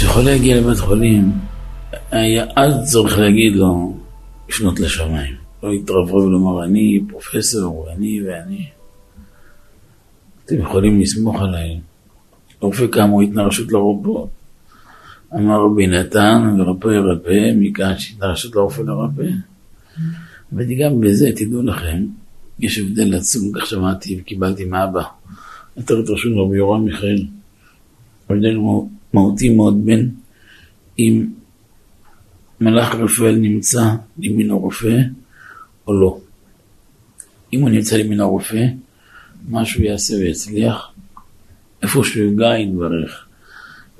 כשחולה הגיע לבית חולים, היה אז צריך להגיד לו, לפנות לשמיים. לא להתרברב ולומר, אני פרופסור, ואני ואני. אתם יכולים לסמוך עליי. רופא קם, הוא ייתנה רשות לרופאות. אמר רבי נתן, ורפא ירפא, מכאן שייתנה רשות לרופא לרפא. וגם בזה, תדעו לכם, יש הבדל עצום, כך שמעתי וקיבלתי מאבא. יותר את רשות רבי יורם מיכאל. הבדל מהותי מאוד בין אם מלאך רפאל נמצא לימין הרופא או לא. אם הוא נמצא לימין הרופא, מה שהוא יעשה ויצליח, איפה שהוא ייגע יתברך.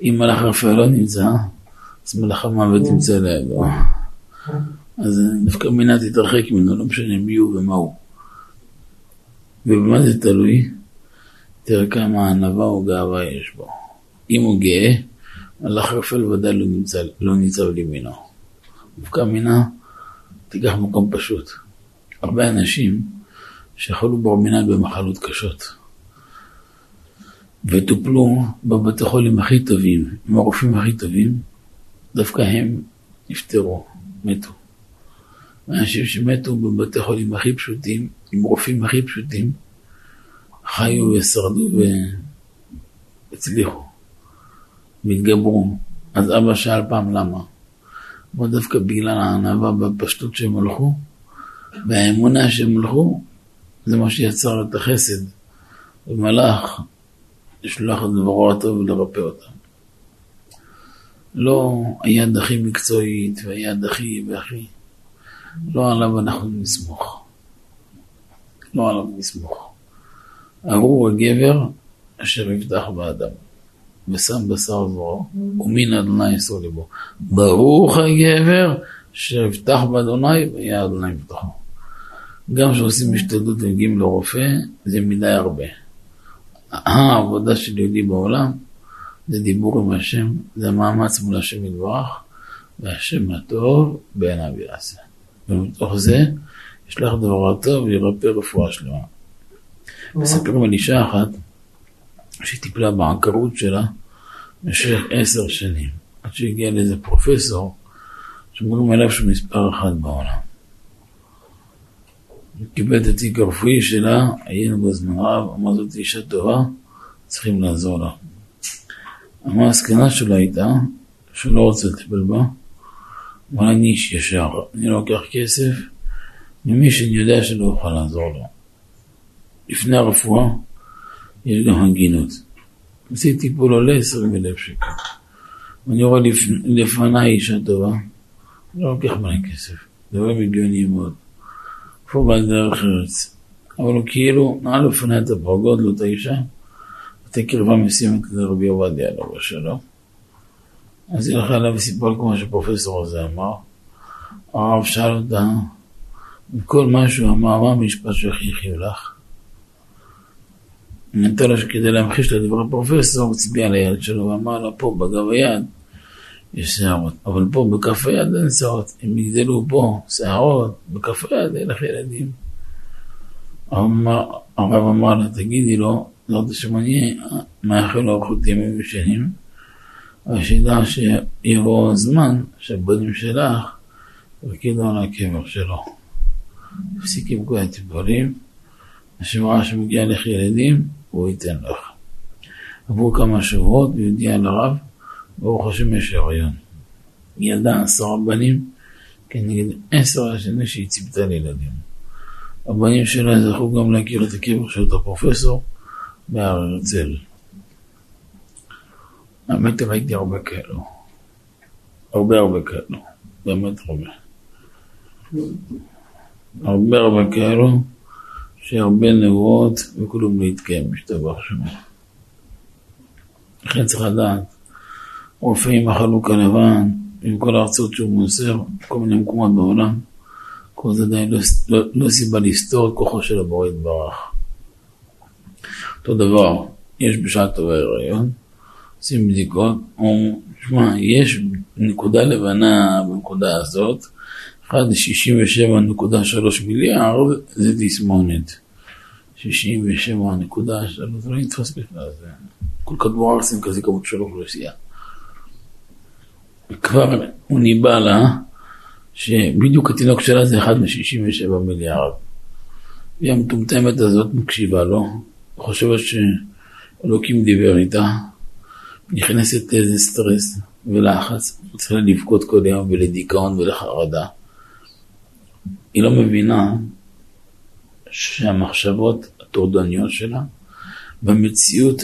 אם מלאך רפאל לא נמצא, אז מלאך המוות נמצא לידו. אז דווקא מינה תתרחק ממנו, לא משנה מי הוא ומה הוא. ובמה זה תלוי? תראה כמה ענווה או גאווה יש בו. אם הוא גאה, מלאך רפאל ודאי לא נמצא, לא ניצב לימינו. דווקא מינה, תיקח מקום פשוט. הרבה אנשים שחלו ברמינל במחלות קשות וטופלו בבתי חולים הכי טובים, עם הרופאים הכי טובים, דווקא הם נפטרו, מתו. אנשים שמתו בבתי חולים הכי פשוטים, עם רופאים הכי פשוטים, חיו ושרדו והצליחו, והתגברו. אז אבא שאל פעם למה. אבל דווקא בגלל הענווה והפשטות שהם הלכו, והאמונה שהם הלכו, זה מה שיצר את החסד. ומלאך לשלוח את דברו הטוב ולרפא אותם. לא היד הכי מקצועית והיד הכי והכי. לא עליו אנחנו נסמוך. לא עליו נסמוך. ארור הגבר אשר יבטח באדם. ושם בשר זרוע, ומין אדוני יסור ליבו. ברוך הגבר שיבטח באדוני ויהיה אדוני יבטחו. גם כשעושים השתדלות ומגיעים לרופא, זה מדי הרבה. העבודה של יהודי בעולם זה דיבור עם השם, זה מאמץ מול השם יתברך, והשם הטוב בעיניו יעשה. ומתוך זה ישלח דבר הטוב וירפא רפואה שלמה. מספרים על אישה אחת שטיפלה בעקרות שלה במשך עשר שנים, עד שהגיע לאיזה פרופסור שאומרים עליו שהוא מספר אחד בעולם. הוא קיבל את התיק הרפואי שלה, היינו בזמן רב, אמר זאת אישה טובה, צריכים לעזור לה. המסקנה שלו הייתה שהוא לא רוצה לטפל בה, אבל אני איש ישר, אני לוקח כסף ממי שאני יודע שלא אוכל לעזור לו. לפני הרפואה יש גם הגינות. עשיתי טיפול עולה 20 אלף שקל. ואני רואה לפ... לפניי אישה טובה, לא לוקח ממני כסף. לא הגיוני מאוד. פה בדרך ארץ. אבל הוא כאילו נעל לפני את הפרגוד, לא את האישה, בתי קרבה מסוימת לרבי עובדיה עליו שלו. אז היא הלכה אליו וסיפרה כמו שפרופסור הזה אמר. הרב שאל אותה, מכל מה שהוא אמר, מה המשפט שהכי הכי לך? נתן לו שכדי להמחיש לדבר הפרופסור, הוא הצביע על היד שלו ואמר לה, פה בגב היד יש שערות, אבל פה בכף היד אין שערות, אם יגדלו פה שערות, בכף היד אין לך ילדים. הרב אמר לה, תגידי לו, זאת השם אני מאחל לו אורחות ימים ושנים, אבל שידע שיבוא הזמן שהבנים שלך יקדו על הקבר שלו. הפסיק עם כל הטיפולים, השם ראה שמגיע לך ילדים, הוא ייתן לך. עברו כמה שבועות, הוא הודיע לרב, ברוך השם יש הריון. היא ילדה עשרה בנים, כנגד עשר השני שהיא ציפתה לילדים. הבנים שלה זכו גם להכיר את הקבר של אותו פרופסור בהר הרצל. האמת ראיתי הרבה כאלו. הרבה הרבה כאלו. באמת הרבה. הרבה הרבה כאלו. שהרבה נבואות וכלום להתקיים, משתבח שמו. לכן צריך לדעת, רופא עם החלוק הלבן, עם כל הארצות שהוא מוסר, כל מיני מקומות בעולם, כל זה עדיין לא, לא, לא סיבה לסתור את כוחו של הבורא יתברך. אותו דבר, יש בשעה טובה הריון, עושים בדיקות, אומרים, שמע, יש נקודה לבנה בנקודה הזאת, 1 ל-67.3 מיליארד זה תסמונת. 67 זה לא נתפס בכלל, זה כל כדור הארץ כזה כמות של אוכלוסייה. כבר הוא ניבא לה שבדיוק התינוק שלה זה אחד מ-67 מיליארד. והיא המטומטמת הזאת מקשיבה לו, חושבת שאלוקים דיבר איתה, נכנסת לאיזה סטרס ולחץ, צריכה לבכות כל יום ולדיכאון ולחרדה. היא לא מבינה שהמחשבות הטורדניות שלה, במציאות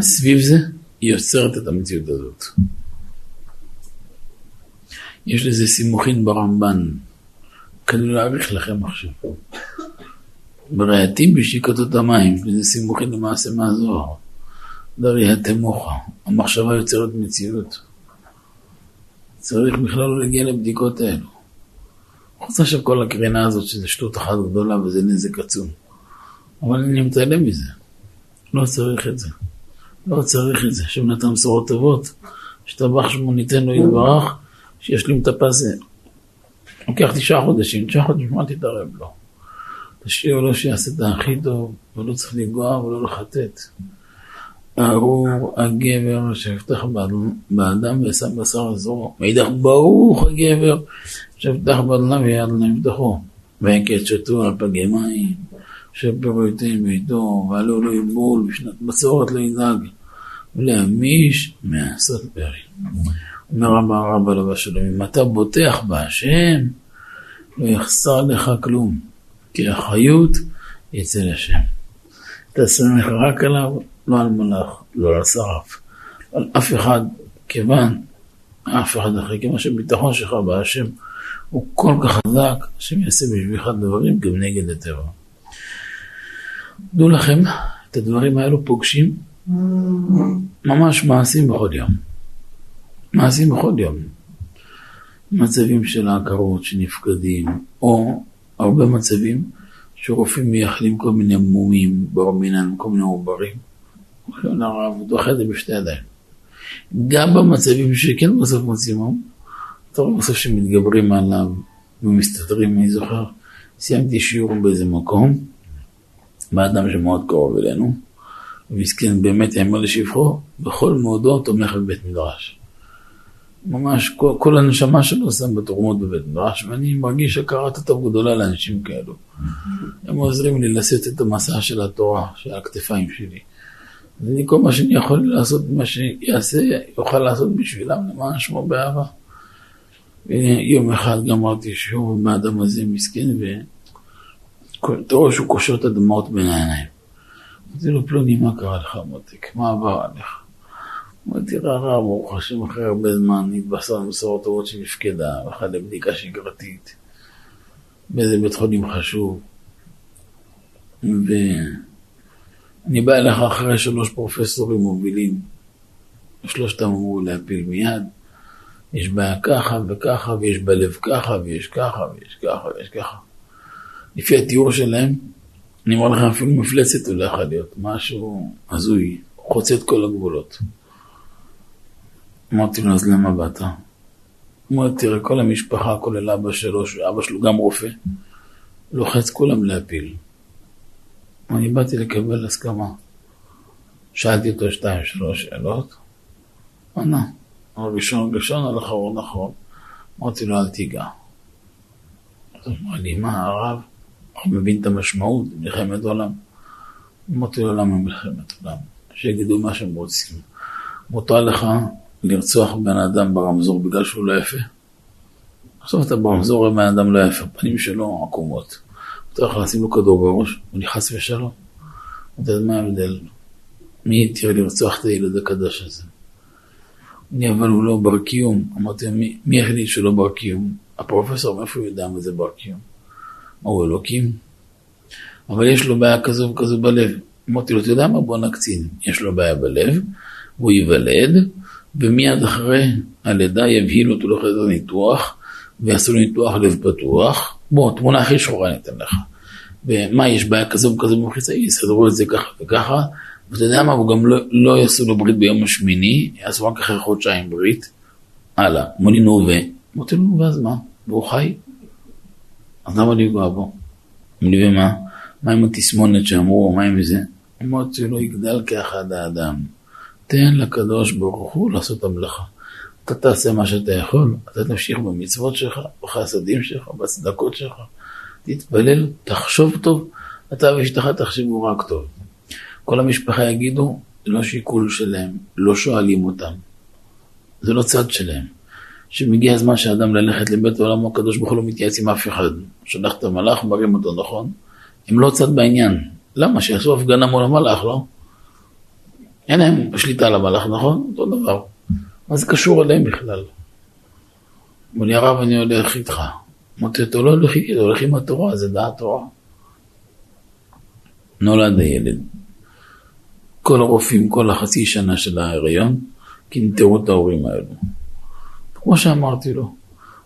סביב זה, היא יוצרת את המציאות הזאת. יש לזה סימוכין ברמב"ן, כדי להעריך לכם עכשיו. ברהטים בשיקתות המים, וזה סימוכין למעשה מהזוהר. דריה מוחה, המחשבה יוצרת מציאות. צריך בכלל לא להגיע לבדיקות האלו. חוץ עכשיו כל הקרינה הזאת שזה שטות אחת גדולה וזה נזק עצום. אבל אני מתעלם מזה. לא צריך את זה. לא צריך את זה. השם נתן בשורות טובות, שטבח שמו ניתן לו יתברך, שישלים את הפאזל. לוקח תשעה חודשים, תשעה חודשים, אל תתערב לו. תשאיר לו שיעשה את הכי טוב, ולא צריך לנגוע ולא לחטט. ארור הגבר שיפתח באדם ושם בשר אזורו. מאידך ברוך הגבר שיפתח באדם ויד להם יפתחו. והקט שתו על פגי מים, שפירויתים ביתו, ועלו לו ימול, בשנת בצורת לא ידאג, ולהמיש מעשות פרי. אומר רבא רבא לבא שלום, אם אתה בוטח בהשם, לא יחסר לך כלום, כי החיות יצא לשם. תעשה ממך רק עליו, לא על מלאך, לא על שרף, על אף אחד, כיוון, אף אחד אחר, כיוון שביטחון שלך בהשם הוא כל כך חזק, השם יעשה בשבילך דברים גם נגד הטבע. דעו לכם, את הדברים האלו פוגשים ממש מעשים בכל יום. מעשים בכל יום. מצבים של העקרות שנפקדים, או הרבה מצבים שרופאים מייחלים כל מיני מומים, ברמינן, כל מיני עוברים. לרב, הוא דוחה את זה בשתי ידיים. גם במצבים שכן בסוף מוצאים אתה רואה בסוף שמתגברים עליו ומסתתרים, אני זוכר, סיימתי שיעור באיזה מקום, באדם שמאוד קרוב אלינו, ומסכן באמת יאמר לשבחו, בכל מאודו תומך בבית מדרש. ממש כל, כל הנשמה שלו שם בתרומות בבית מדרש, ואני מרגיש הכרת הטוב גדולה לאנשים כאלו. הם עוזרים לי לשאת את המסע של התורה, של הכתפיים שלי. אז אני כל מה שאני יכול לעשות, מה שיעשה, יוכל לעשות בשבילם, למען שמו באהבה. ויום אחד גמרתי שיעור מהאדם הזה מסכן, ואתה רואה שהוא קושר את הדמעות בין העיניים. אמרתי לו, פלוני, מה קרה לך, מותק? מה עבר עליך? אמרתי, רע, ברוך השם, אחרי הרבה זמן התבשרנו בשורות טובות שנפקדה, ואחד לבדיקה שגרתית, באיזה בית חולים חשוב. ואני בא אליך אחרי שלוש פרופסורים מובילים, שלושתם אמרו להפיל מיד. יש בעיה ככה וככה, ויש בלב ככה, ויש ככה, ויש ככה, ויש ככה. לפי התיאור שלהם, אני אומר לכם, אפילו מפלצת לא להיות, משהו הזוי, חוצה את כל הגבולות. אמרתי לו, אז למה באת? אומר, תראה, כל המשפחה, כולל אבא שלו, שאבא שלו גם רופא, לוחץ כולם להפיל. אני באתי לקבל הסכמה. שאלתי אותו שתיים, שלוש שאלות, ענה. הראשון ראשון, על אחרון אחרון. אמרתי לו, אל תיגע. אז הוא אמר לי, מה, הרב? הוא מבין את המשמעות, מלחמת עולם. אמרתי לו, למה מלחמת עולם? שיגידו מה שהם רוצים. מותר לך לרצוח בן אדם ברמזור בגלל שהוא לא יפה? עכשיו אתה ברמזור רואה בן אדם לא יפה, הפנים שלו עקומות. לך לשים לו כדור בראש, הוא נכנס ושלום. אתה יודע מה ההבדל? מי התיר לרצוח את הילד הקדוש הזה? אני אבל הוא לא בר קיום. אמרתי, מי, מי החליט שהוא לא בר קיום? הפרופסור, מאיפה הוא יודע מה זה בר קיום? מה הוא אלוקים? אבל יש לו בעיה כזו וכזו בלב. אמרתי לו, אתה יודע מה? בוא נקצין. יש לו בעיה בלב, הוא ייוולד, ומיד אחרי הלידה יבהילו אותו לחדר ניתוח, ויעשו לו ניתוח לב פתוח. בוא, תמונה הכי שחורה ניתן לך. ומה, יש בעיה כזו וכזו במחיצה? יסדרו את זה ככה וככה. ואתה יודע מה, הוא גם לא, לא יעשו לו ברית ביום השמיני, יעשו רק אחרי חודשיים ברית. הלאה, אמרו לי, נו ו... אמרתי לו, ואז מה? והוא חי. אז למה לפגוע בו? אמרו לי, ומה? מה עם התסמונת שאמרו, מה עם זה? אמרתי לו, יגדל כאחד האדם. תן לקדוש ברוך הוא לעשות המלאכה. אתה תעשה מה שאתה יכול, אתה תמשיך במצוות שלך, בחסדים שלך, בצדקות שלך. תתפלל, תחשוב טוב, אתה ואשתך תחשבו רק טוב. כל המשפחה יגידו, זה לא שיקול שלהם, לא שואלים אותם. זה לא צד שלהם. שמגיע הזמן שאדם ללכת לבית העולם הקדוש ברוך הוא לא מתייעץ עם אף אחד. שולח את המלאך, מרים אותו נכון. הם לא צד בעניין. למה? שיעשו הפגנה מול המלאך, לא? אין להם שליטה על המלאך, נכון? אותו דבר. מה זה קשור אליהם בכלל? אמר לי הרב, אני הולך איתך. אמרתי אותו, לא הולך איתי, הולך עם התורה, זה דעת תורה. נולד הילד. כל הרופאים, כל החצי שנה של ההיריון, קינטרו את ההורים האלו. כמו שאמרתי לו.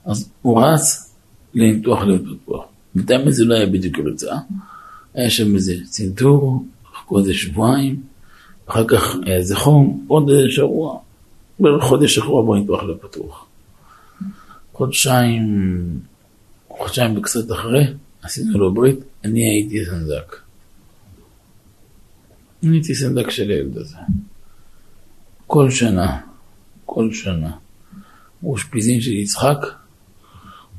אז הוא רץ לניתוח לב פתוח. בינתיים זה לא היה בדיוק ריצה. היה שם איזה צנתור, חכו איזה שבועיים, אחר כך היה איזה חום, עוד איזה שבוע, בערך חודש אחרוע בוא ניתוח לב פתוח. חודשיים, חודשיים וקצת אחרי, עשינו לו ברית, אני הייתי סנדק. אני הייתי סנדק של הילד הזה. כל שנה, כל שנה. הוא אושפיזין של יצחק,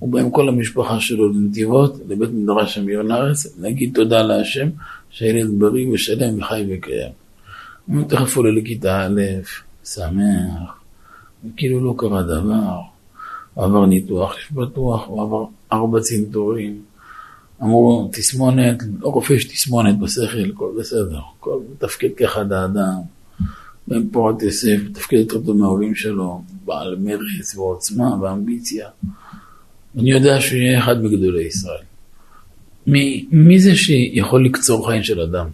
עם כל המשפחה שלו לנתיבות, לבית מדרש אמירן הארץ, להגיד תודה להשם שהילד בריא ושלם וחי וקיים. הוא תכף עולה לכיתה א', שמח, וכאילו לא קרה דבר. הוא עבר ניתוח, יש בטוח, הוא עבר ארבע צנתורים. אמרו, תסמונת, לא רופא יש תסמונת בשכל, הכל בסדר, הכל מתפקד כאחד האדם. בן פורת יוסף, מתפקד יותר טוב מההורים שלו, בעל מרץ ועוצמה ואמביציה. אני יודע שהוא יהיה אחד מגדולי ישראל. מי, מי זה שיכול לקצור חיים של אדם?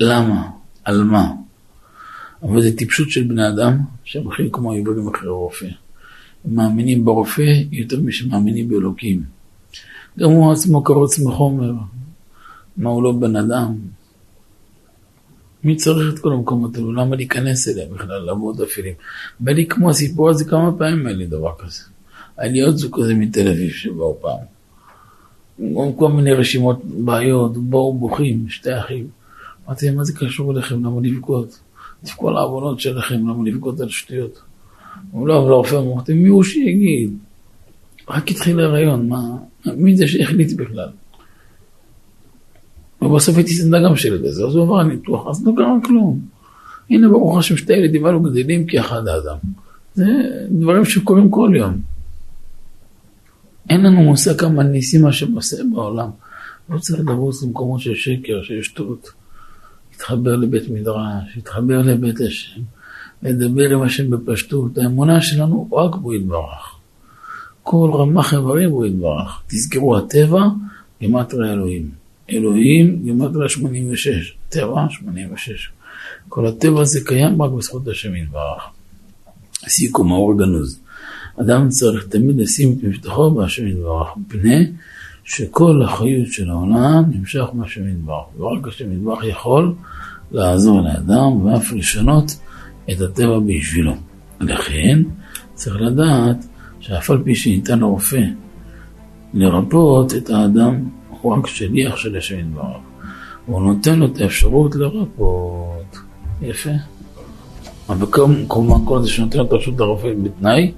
למה? על מה? אבל זה טיפשות של בני אדם שהם הולכים כמו עיוורים אחרי רופא. הם מאמינים ברופא יותר משמאמינים באלוקים. גם הוא עצמו קרוץ מחומר. מה הוא לא בן אדם? מי צריך את כל המקומות האלו? למה להיכנס אליהם בכלל, לעבוד אפילו? בא לי כמו הסיפור הזה כמה פעמים היה לי דבר כזה. היה לי עוד זוג כזה מתל אביב שבאו פעם. עם כל מיני רשימות בעיות, באו בוכים, שתי אחים. אמרתי מה זה קשור אליכם? למה לבכות? תבכו על העוונות שלכם, למה לבכות על שטויות? אמרו לא, אבל הרופא מי הוא שיגיד? רק התחיל ההיריון, מה? מי זה שהחליט בכלל? ובסוף הייתי סנדה גם של זה, אז הוא עבר ניתוח, אז לא קרה כלום. הנה ברוך השם שתי ילדים האלו גדלים כאחד האדם. זה דברים שקורים כל יום. אין לנו מושג כמה ניסים השם עושה בעולם. לא צריך לרוץ למקומות של שקר, של שטות. להתחבר לבית מדרש, להתחבר לבית השם, לדבר עם השם בפשטות. האמונה שלנו רק בו יתברך. כל רמ"ח איברים בו יתברך. תזכרו, הטבע, גימטרי אלוהים. אלוהים, גימטריה 86, טבע 86. כל הטבע הזה קיים רק בזכות השם יתברך. סיכום, האור גנוז. אדם צריך תמיד לשים את מבטחו בהשם יתברך, מפני שכל החיות של העולם נמשך מהשם יתברך. ורק השם יתברך יכול לעזור לאדם ואף לשנות את הטבע בשבילו. לכן צריך לדעת שאף על פי שניתן לרופא לרפות את האדם הוא רק שליח של השם יתברך. הוא נותן לו את האפשרות לרפות. יפה. אבל כל זה שנותן לו את הרשות לרופא בתנאי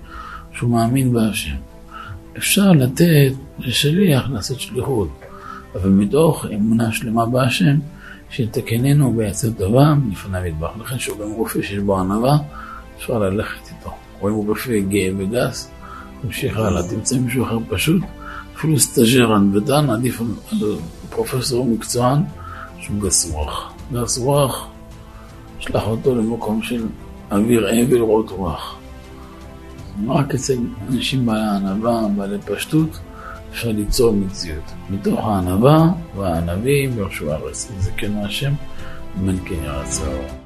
שהוא מאמין בהשם. אפשר לתת לשליח לעשות שליחות, אבל מתוך אמונה שלמה בהשם, שיתקננו ויעשה טובה לפניו יתברך. לכן שהוא גם רופא שיש בו ענווה, אפשר ללכת איתו. רואים הוא רופא גאה וגס, תמשיך הלאה, תמצא מישהו אחר פשוט. אפילו סטאג'ר ענוותן עדיף על פרופסור מקצוען שהוא גס רוח. גס רוח, שלח אותו למקום של אוויר אבל רות רוח. רק אצל אנשים בעלי ענווה, בעלי פשטות, אפשר ליצור מציאות. מתוך הענווה והענבים ירשו הארץ. זה כן השם, אמן כן ירצה.